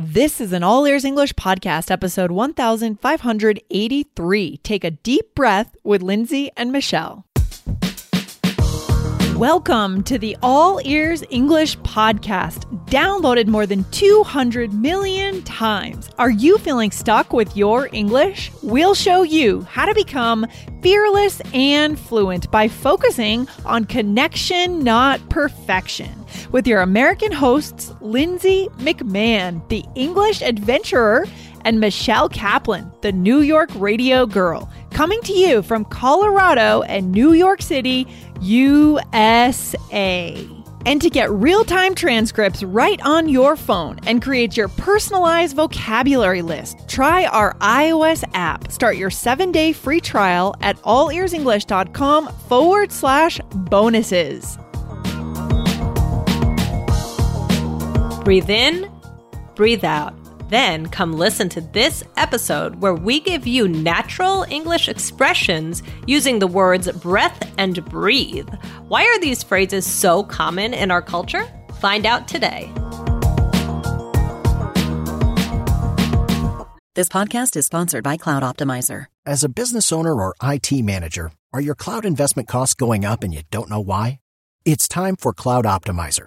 This is an All Ears English podcast, episode 1583. Take a deep breath with Lindsay and Michelle. Welcome to the All Ears English podcast, downloaded more than 200 million times. Are you feeling stuck with your English? We'll show you how to become fearless and fluent by focusing on connection, not perfection. With your American hosts, Lindsay McMahon, the English adventurer, and Michelle Kaplan, the New York radio girl, coming to you from Colorado and New York City, USA. And to get real time transcripts right on your phone and create your personalized vocabulary list, try our iOS app. Start your seven day free trial at allearsenglish.com forward slash bonuses. Breathe in, breathe out. Then come listen to this episode where we give you natural English expressions using the words breath and breathe. Why are these phrases so common in our culture? Find out today. This podcast is sponsored by Cloud Optimizer. As a business owner or IT manager, are your cloud investment costs going up and you don't know why? It's time for Cloud Optimizer.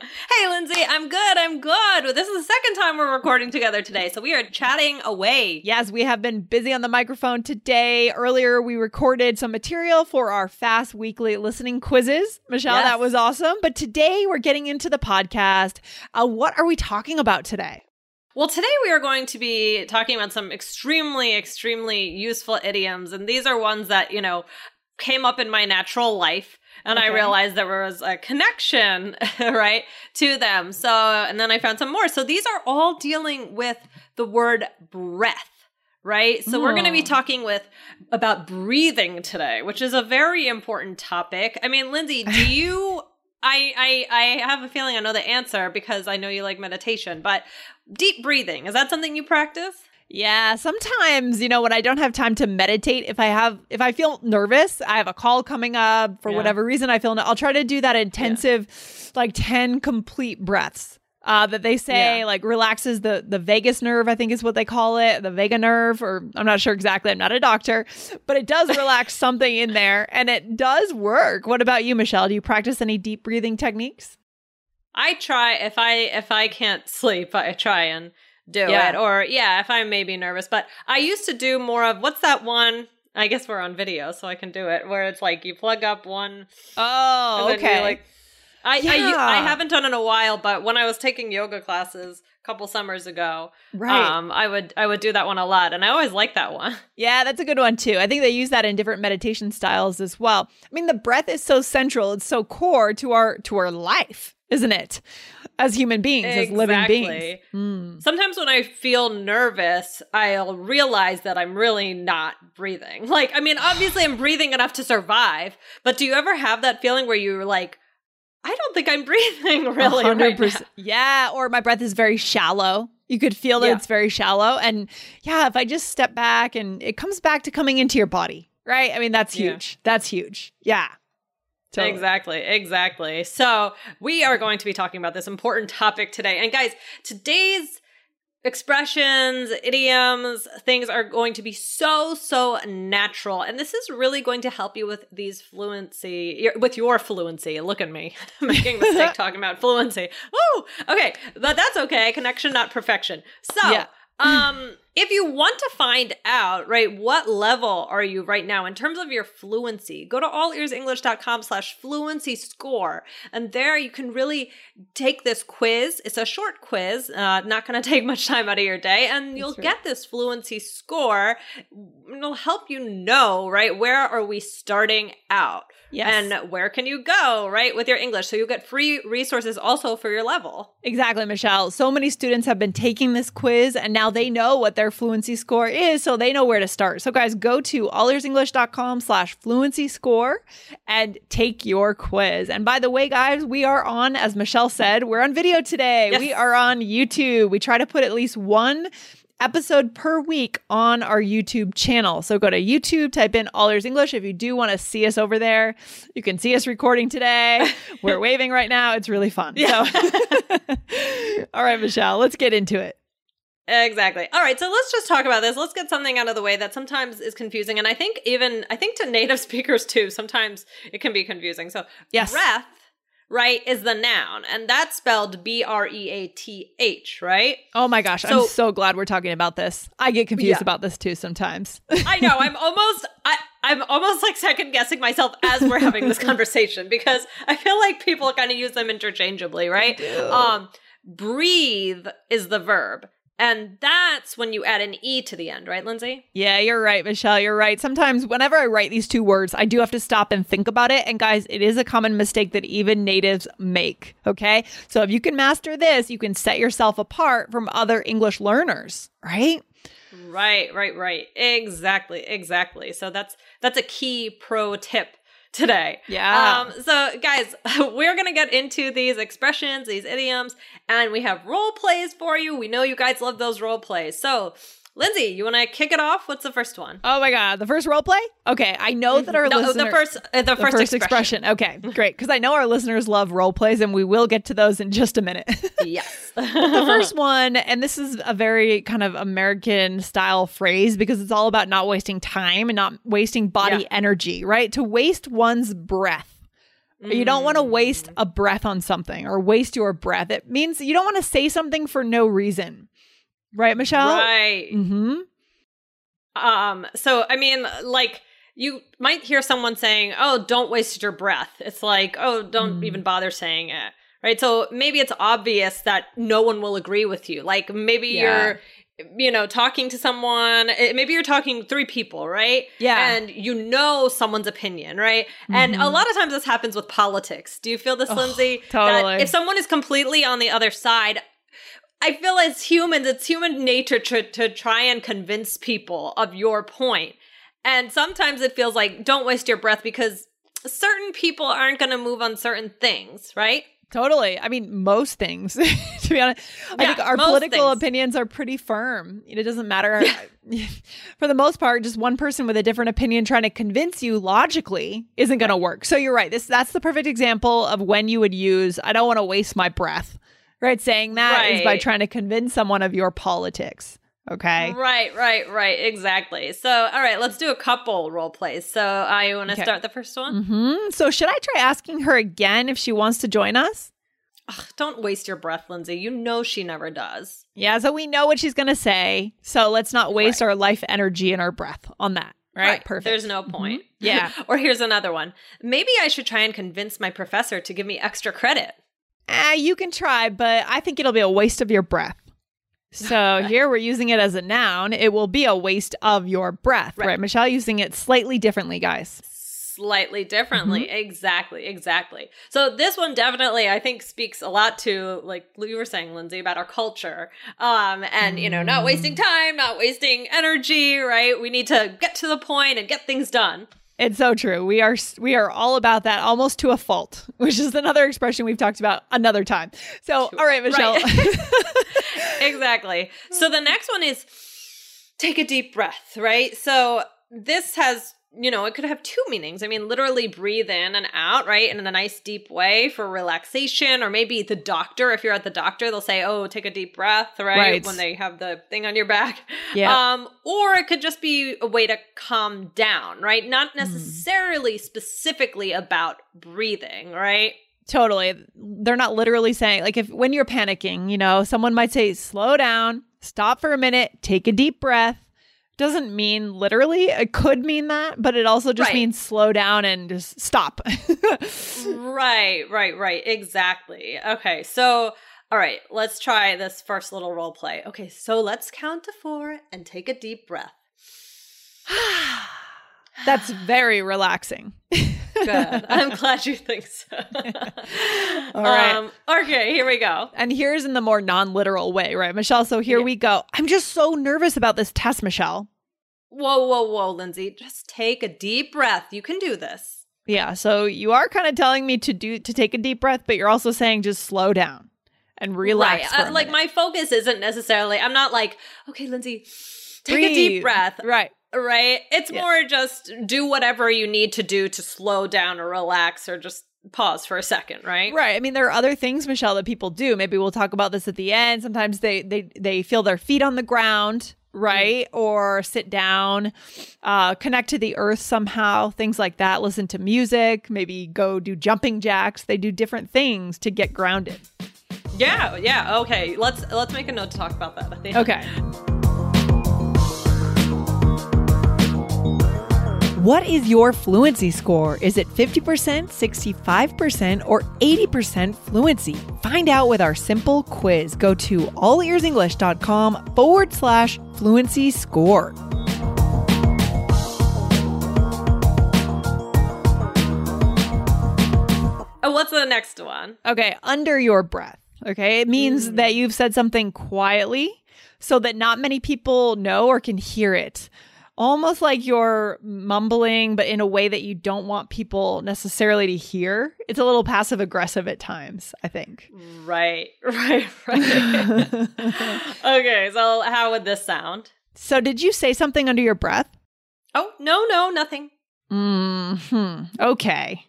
Hey, Lindsay, I'm good. I'm good. This is the second time we're recording together today, so we are chatting away. Yes, we have been busy on the microphone today. Earlier, we recorded some material for our fast weekly listening quizzes. Michelle, Yes. that was awesome. But today, we're getting into the podcast. Uh, what are we talking about today? Well, today we are going to be talking about some extremely, extremely useful idioms, and these are ones that, you know, came up in my natural life. And I realized there was a connection, right, to them. So, and then I found some more. So these are all dealing with the word breath, right? So we're going to be Oh. talking with about breathing today, which is a very important topic. I mean, Lindsay, do you I I I have a feeling I know the answer because I know you like meditation, but deep breathing, is that something you practice? Yeah, sometimes, you know, when I don't have time to meditate, if I have, if I feel nervous, I have a call coming up for Yeah. whatever reason I feel, I'll try to do that intensive, like 10 complete breaths. Uh, that they say Yeah. like relaxes the the vagus nerve, I think is what they call it, the vega nerve, or I'm not sure exactly. I'm not a doctor, but it does relax something in there, and it does work. What about you, Michelle? Do you practice any deep breathing techniques? I try if I if I can't sleep, I try and do Yeah. it. Or yeah, if I'm maybe nervous. But I used to do more of what's that one? I guess we're on video, so I can do it. Where it's like you plug up one. Oh, you, like I, I Yeah. I haven't done it in a while, but when I was taking yoga classes a couple summers ago, right. um, I would I would do that one a lot, and I always liked that one. Yeah, that's a good one too. I think they use that in different meditation styles as well. I mean, the breath is so central, it's so core to our to our life, isn't it? As human beings, as living beings. Mm. Sometimes when I feel nervous, I'll realize that I'm really not breathing. Like, I mean, obviously I'm breathing enough to survive, but do you ever have that feeling where you're like, I don't think I'm breathing really right now. Yeah, or my breath is very shallow. You could feel that Yeah. it's very shallow. And yeah, if I just step back and it comes back to coming into your body, right? I mean, that's Yeah. huge. That's huge. Yeah. Totally. Exactly, exactly. So, we are going to be talking about this important topic today. And guys, today's expressions, idioms, things are going to be so, so natural. And this is really going to help you with these fluency, with your fluency. Look at me making mistake talking about fluency. Woo! Okay, but that's okay. Connection, not perfection. So, Yeah. um, if you want to find out, right, what level are you right now in terms of your fluency, go to allearsenglish.com slash fluency score. And there you can really take this quiz. It's a short quiz, uh, not going to take much time out of your day. And you'll right. get this fluency score. It'll help you know, right, where are we starting out? Yes. And where can you go, right, with your English? So you'll get free resources also for your level. Exactly, Michelle. So many students have been taking this quiz and now they know what their fluency score is, so they know where to start. So guys, go to allearsenglish.com slash fluency score and take your quiz. And by the way, guys, we are on, as Michelle said, we're on video today. Yes. We are on YouTube. We try to put at least one episode per week on our YouTube channel. So go to YouTube, type in All Ears English. If you do want to see us over there, you can see us recording today. We're waving right now. It's really fun. So, all right, Michelle, let's get into it. Exactly. All right, so let's just talk about this. Let's get something out of the way that sometimes is confusing and I think even I think to native speakers too, sometimes it can be confusing. So, Yes. breath, right, is the noun and that's spelled B R E A T H, right? Oh my gosh, So- I'm so glad we're talking about this. I get confused Yeah. about this too sometimes. I know. I'm almost I I'm almost like second guessing myself as we're having this conversation because I feel like people kind of use them interchangeably, right? Um breathe is the verb. And that's when you add an e to the end, right, Lindsay? Yeah, you're right, Michelle. You're right. Sometimes, whenever I write these two words, I do have to stop and think about it. And, guys, it is a common mistake that even natives make. Okay. So, if you can master this, you can set yourself apart from other English learners, right? Right, right, right. Exactly, exactly. So that's that's a key pro tip today. Yeah. Um so guys, we're going to get into these expressions, these idioms, and we have role plays for you. We know you guys love those role plays. So, Lindsay, you want to kick it off? What's the first one? Oh my God. The first role play? Okay. I know that our no, listeners. the first uh, the, the first, first expression. expression. Okay, great. Because I know our listeners love role plays, and we will get to those in just a minute. yes. the first one, and this is a very kind of American style phrase because it's all about not wasting time and not wasting body Yeah. energy, right? To waste one's breath. You don't want to waste a breath on something or waste your breath. It means you don't want to say something for no reason. Right, Michelle? right. Mm-hmm. Um, so I mean, like you might hear someone saying, "Oh, don't waste your breath." It's like, "Oh, don't Mm. even bother saying it." Right? So maybe it's obvious that no one will agree with you. Like maybe Yeah. you're you know, talking to someone, eh, maybe you're talking three people, right? Yeah. And you know someone's opinion, right? And a Mhm. lot of times this happens with politics. Do you feel this, Oh, Lindsay? totally. That if someone is completely on the other side, I feel as humans, it's human nature to, to try and convince people of your point. And sometimes it feels like don't waste your breath because certain people aren't going to move on certain things, right? Totally. I mean, most things, to be honest. I think our political things. opinions are pretty firm. It doesn't matter. For the most part, just one person with a different opinion trying to convince you logically isn't going to work. So you're right. This that's the perfect example of when you would use I don't want to waste my breath. Right? Saying that is by trying to convince someone of your politics. Okay? Right, right, right. Exactly. So, all right, let's do a couple role plays. So, I want to Okay. start the first one. Mhm. So should I try asking her again if she wants to join us? Ugh, don't waste your breath, Lindsay. You know she never does. Yeah, so we know what she's going to say. So let's not waste our life energy and our breath on that. Right? Perfect. There's no point. Yeah. or here's another one. Maybe I should try and convince my professor to give me extra credit. Ah, you can try, but I think it'll be a waste of your breath. So here we're using it as a noun. It will be a waste of your breath, right? Right. Michelle using it slightly differently, guys. Slightly differently. Mm-hmm. Exactly, exactly. So this one definitely I think speaks a lot to like you were saying, Lindsay, about our culture. Um and you know, not wasting Mm. time, not wasting energy, right? We need to get to the point and get things done. It's so true. We are we are all about that almost to a fault, which is another expression we've talked about another time. So, all right, Michelle. Right. exactly. So the next one is take a deep breath, right? So this has, you know, it could have two meanings. I mean, literally breathe in and out, right? And In a nice deep way for relaxation, or maybe the doctor, if you're at the doctor, they'll say, oh, take a deep breath, right? Right. When they have the thing on your back. Yeah. Um, or it could just be a way to calm down, right? Not Hmm. necessarily specifically about breathing, right? Totally. They're not literally saying, like, if when you're panicking, you know, someone might say, slow down, stop for a minute, take a deep breath. Doesn't mean literally. It could mean that, but it also just Right. means slow down and just stop. Right, right, right. Exactly. Okay, so all right, let's try this first little role play. Okay, so let's count to four and take a deep breath. That's very relaxing. Good. I'm glad you think so. All right. Um, okay, here we go. And here's in the more non literal way, right, Michelle? So here Yeah. we go. I'm just so nervous about this test, Michelle. Whoa, whoa, whoa, Lindsay. Just take a deep breath. You can do this. Yeah. So you are kind of telling me to do to take a deep breath, but you're also saying just slow down and relax. Right. Uh, like my focus isn't necessarily, I'm not like, okay, Lindsay, take a deep breath. Right. Right. It's Yeah. more just do whatever you need to do to slow down or relax or just pause for a second, right? Right. I mean, there are other things, Michelle, that people do. Maybe we'll talk about this at the end. Sometimes they they they feel their feet on the ground, right, or sit down, uh, connect to the earth somehow. Things like that. Listen to music. Maybe go do jumping jacks. They do different things to get grounded. Yeah, yeah. Okay. Let's let's make a note to talk about that. Okay. What is your fluency score? Is it 50%, 65%, or 80% fluency? Find out with our simple quiz. Go to allearsenglish.com forward slash fluency score. Oh, what's the next one? Okay, under your breath. Okay, it means mm. that you've said something quietly so that not many people know or can hear it. Almost like you're mumbling, but in a way that you don't want people necessarily to hear. It's a little passive aggressive at times, I think. Right, right, right. okay, so how would this sound? so, did you say something under your breath? Oh, no, no, nothing. Hmm. Okay.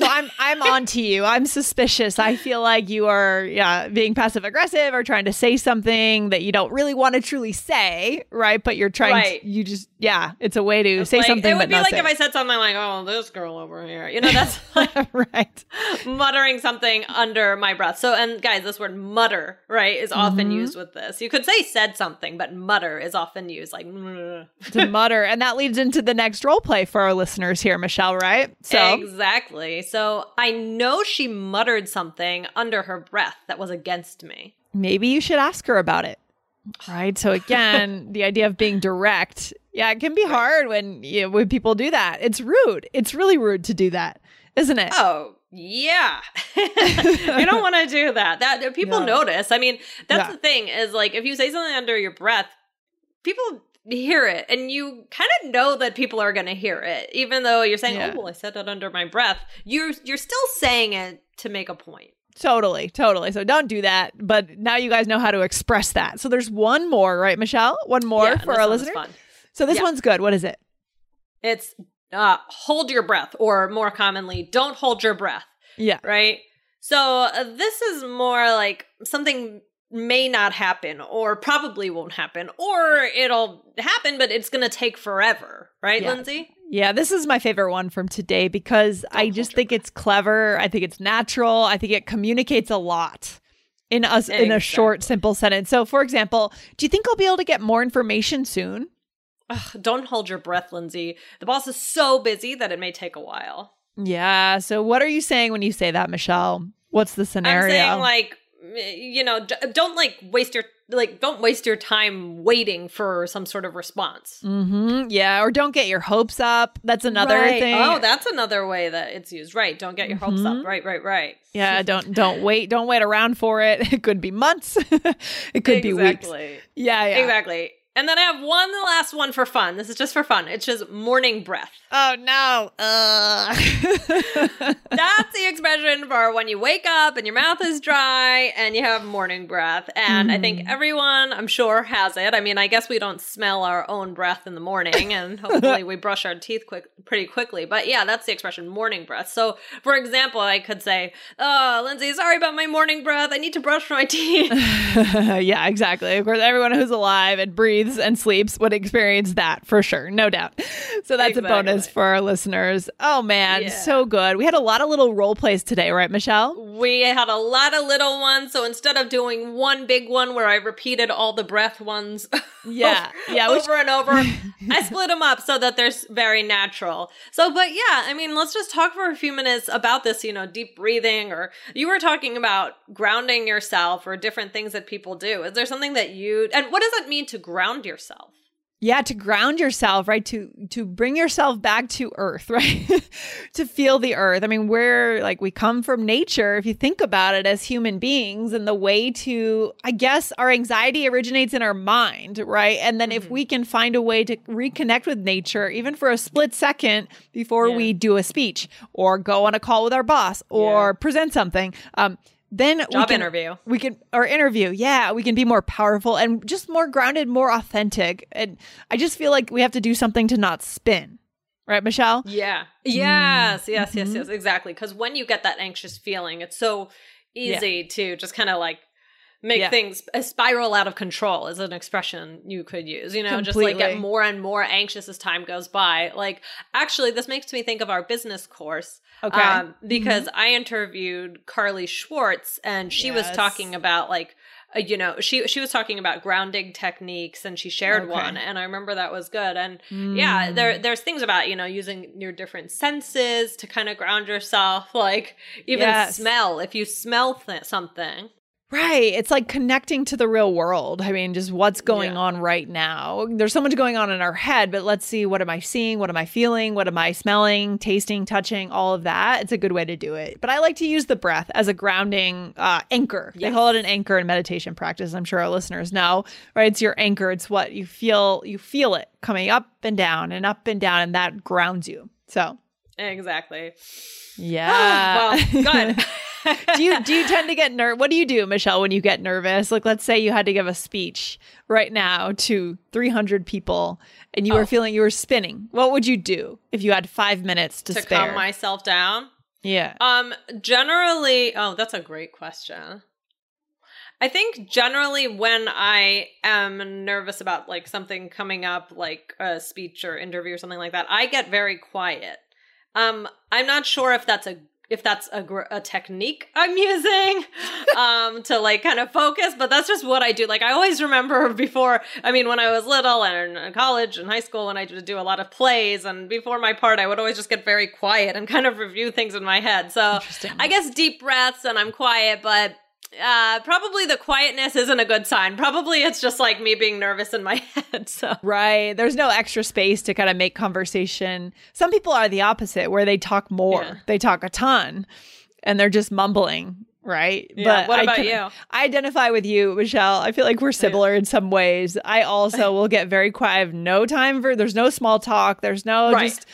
So I'm I'm on to you. I'm suspicious. I feel like you are yeah being passive aggressive or trying to say something that you don't really want to truly say, right? But you're trying. Right. To, you just yeah. It's a way to say Like, something, It would but be not like say if I said something like, "Oh, this girl over here," you know, that's like right. muttering something under my breath. So, and guys, this word "mutter" right is often Mhm. used with this. You could say "said something," but "mutter" is often used like. To mutter, and that leads into the next role play for our listeners here, Michelle. Right. So exactly. So I know she muttered something under her breath that was against me. maybe you should ask her about it. Right. So again, the idea of being direct, yeah, it can be hard when you know, when people do that. It's rude. It's really rude to do that, isn't it? Oh, yeah. you don't want to do that. That people No. notice. I mean, that's Yeah. the thing is like if you say something under your breath, people hear it and you kind of know that people are going to hear it even though you're saying, Yeah. "Oh, well, I said that under my breath." You're you're still saying it to make a point. Totally, totally. So don't do that. But now you guys know how to express that. So there's one more, right, Michelle? One more Yeah, for our listeners. So this Yeah. one's good. What is it? It's uh hold your breath or more commonly, don't hold your breath. Yeah. right? So uh, this is more like something may not happen or probably won't happen or it'll happen but it's going to take forever, right, Yeah. Lindsay? Yeah, this is my favorite one from today because I just think it's clever. I think it's natural. I think it communicates a lot in us in a short, simple sentence. So, for example, do you think I'll be able to get more information soon? Ugh, don't hold your breath, Lindsay. The boss is so busy that it may take a while. Yeah. So, what are you saying when you say that, Michelle? What's the scenario? I'm saying like you know, don't like waste your like don't waste your time waiting for some sort of response. mm-hmm. Yeah, or don't get your hopes up. That's another Right. thing. Oh, that's another way that it's used. Right. Don't get your hopes Mhm. up. Right, right, right. yeah, don't don't wait. Don't wait around for it. It could be months. it could be weeks. Exactly. Yeah, yeah. Exactly. And then I have one last one for fun. This is just for fun. It's just morning breath. Oh no. Ugh. That's the expression for when you wake up and your mouth is dry and you have morning breath. And I think mm-hmm. everyone, I'm sure, has it. I mean, I guess we don't smell our own breath in the morning, and hopefully we brush our teeth quick, pretty quickly. But yeah, that's the expression morning breath. So, for example, I could say, "Oh, Lindsay, sorry about my morning breath. I need to brush my teeth." yeah, exactly. Of course, everyone who's alive and breathes and sleeps would experience that for sure, no doubt. So that's a bonus for our listeners. Oh man, Yeah. so good. We had a lot of little role plays today, right, Michelle? We had a lot of little ones, so instead of doing one big one where I repeated all the breath ones, yeah, yeah, over which- and over, I split them up so that they're very natural. So, but yeah, I mean, let's just talk for a few minutes about this. You know, deep breathing, or you were talking about grounding yourself, or different things that people do. Is there something that you and what does it mean to ground yourself? yeah to ground yourself right to to bring yourself back to earth right to feel the earth i mean we're like we come from nature if you think about it as human beings and the way to i guess our anxiety originates in our mind right and then mm-hmm. if we can find a way to reconnect with nature even for a split second before yeah. we do a speech or go on a call with our boss or yeah. present something um then job we can, interview. we can our interview. Yeah we can be more powerful and just more grounded more authentic. And i just feel like we have to do something to not spin. Right michelle? Yeah. Yes mm-hmm. yes yes yes exactly. Because when you get that anxious feeling it's so easy yeah. to just kind of like make yeah. things a spiral out of control is an expression you could use you know Completely. just like get more and more anxious as time goes by like actually this makes me think of our business course okay um, because mm-hmm. i interviewed carly schwartz and she yes. was talking about like uh, you know she she was talking about grounding techniques and she shared okay. one and i remember that was good and mm. yeah there there's things about you know using your different senses to kind of ground yourself like even yes. smell if you smell th- something Right. It's like connecting to the real world. I mean, just what's going yeah. on right now. There's so much going on in our head, but let's see what am I seeing? What am I feeling? What am I smelling, tasting, touching? All of that. It's a good way to do it. But I like to use the breath as a grounding uh, anchor. Yes. They call it an anchor in meditation practice. I'm sure our listeners know, right? It's your anchor. It's what you feel, you feel it coming up and down and up and down, and that grounds you. So, exactly. Yeah. well, good. do you do you tend to get nervous? What do you do, Michelle, when you get nervous? Like, let's say you had to give a speech right now to 300 people, and you oh. were feeling you were spinning. What would you do if you had five minutes to, to spare? calm myself down? Yeah. Um. Generally, oh, that's a great question. I think generally when I am nervous about like something coming up, like a speech or interview or something like that, I get very quiet. Um, I'm not sure if that's a if that's a, gr- a technique I'm using um, to like kind of focus, but that's just what I do. Like I always remember before, I mean, when I was little and in college and high school, when I would do a lot of plays and before my part, I would always just get very quiet and kind of review things in my head. So I guess deep breaths and I'm quiet, but uh, probably the quietness isn't a good sign. Probably it's just like me being nervous in my head. So right, there's no extra space to kind of make conversation. Some people are the opposite, where they talk more, yeah. they talk a ton, and they're just mumbling right? Yeah. But what about I, you? I identify with you, Michelle. I feel like we're similar yeah. in some ways. I also will get very quiet. I have no time for there's no small talk. There's no right. just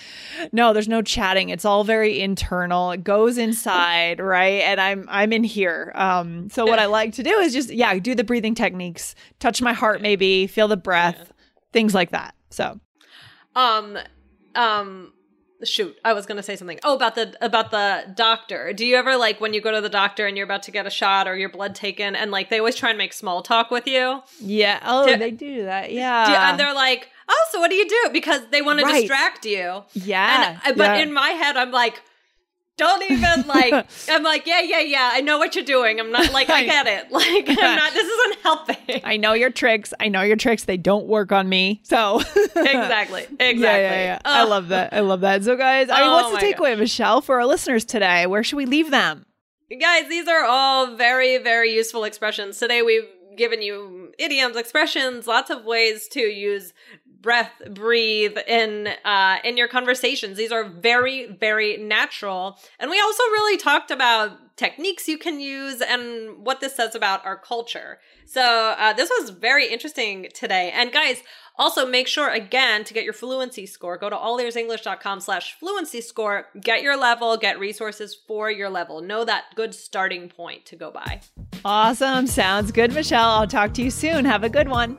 no, there's no chatting. It's all very internal. It goes inside, right? And I'm I'm in here. Um so what I like to do is just yeah, do the breathing techniques, touch my heart maybe, feel the breath, yeah. things like that. So um um shoot i was going to say something. Oh about the about the doctor. Do you ever like when you go to the doctor and you're about to get a shot or your blood taken and like they always try and make small talk with you? Yeah. Oh do, they do that. yeah. do, and they're like oh so what do you do? Because they want right. to distract you. Yeah. and, but yeah. in my head i'm like don't even like i'm like yeah yeah yeah i know what you're doing. I'm not like i get it. Like i'm not this isn't helping. I know your tricks. I know your tricks. They don't work on me so. Exactly. Exactly yeah, yeah, yeah. i love that. I love that. So guys I mean, oh what's oh the takeaway God. michelle for our listeners today? Where should we leave them? Guys these are all very very useful expressions. Today we've given you idioms expressions lots of ways to use breath breathe in uh in your conversations. These are very very natural. And we also really talked about techniques you can use and what this says about our culture. So uh, this was very interesting today. And guys also make sure again to get your fluency score. Go to allearsenglish.com slash fluency score. Get your level get resources for your level. Know that good starting point to go by. Awesome. Sounds good michelle. I'll talk to you soon. Have a good one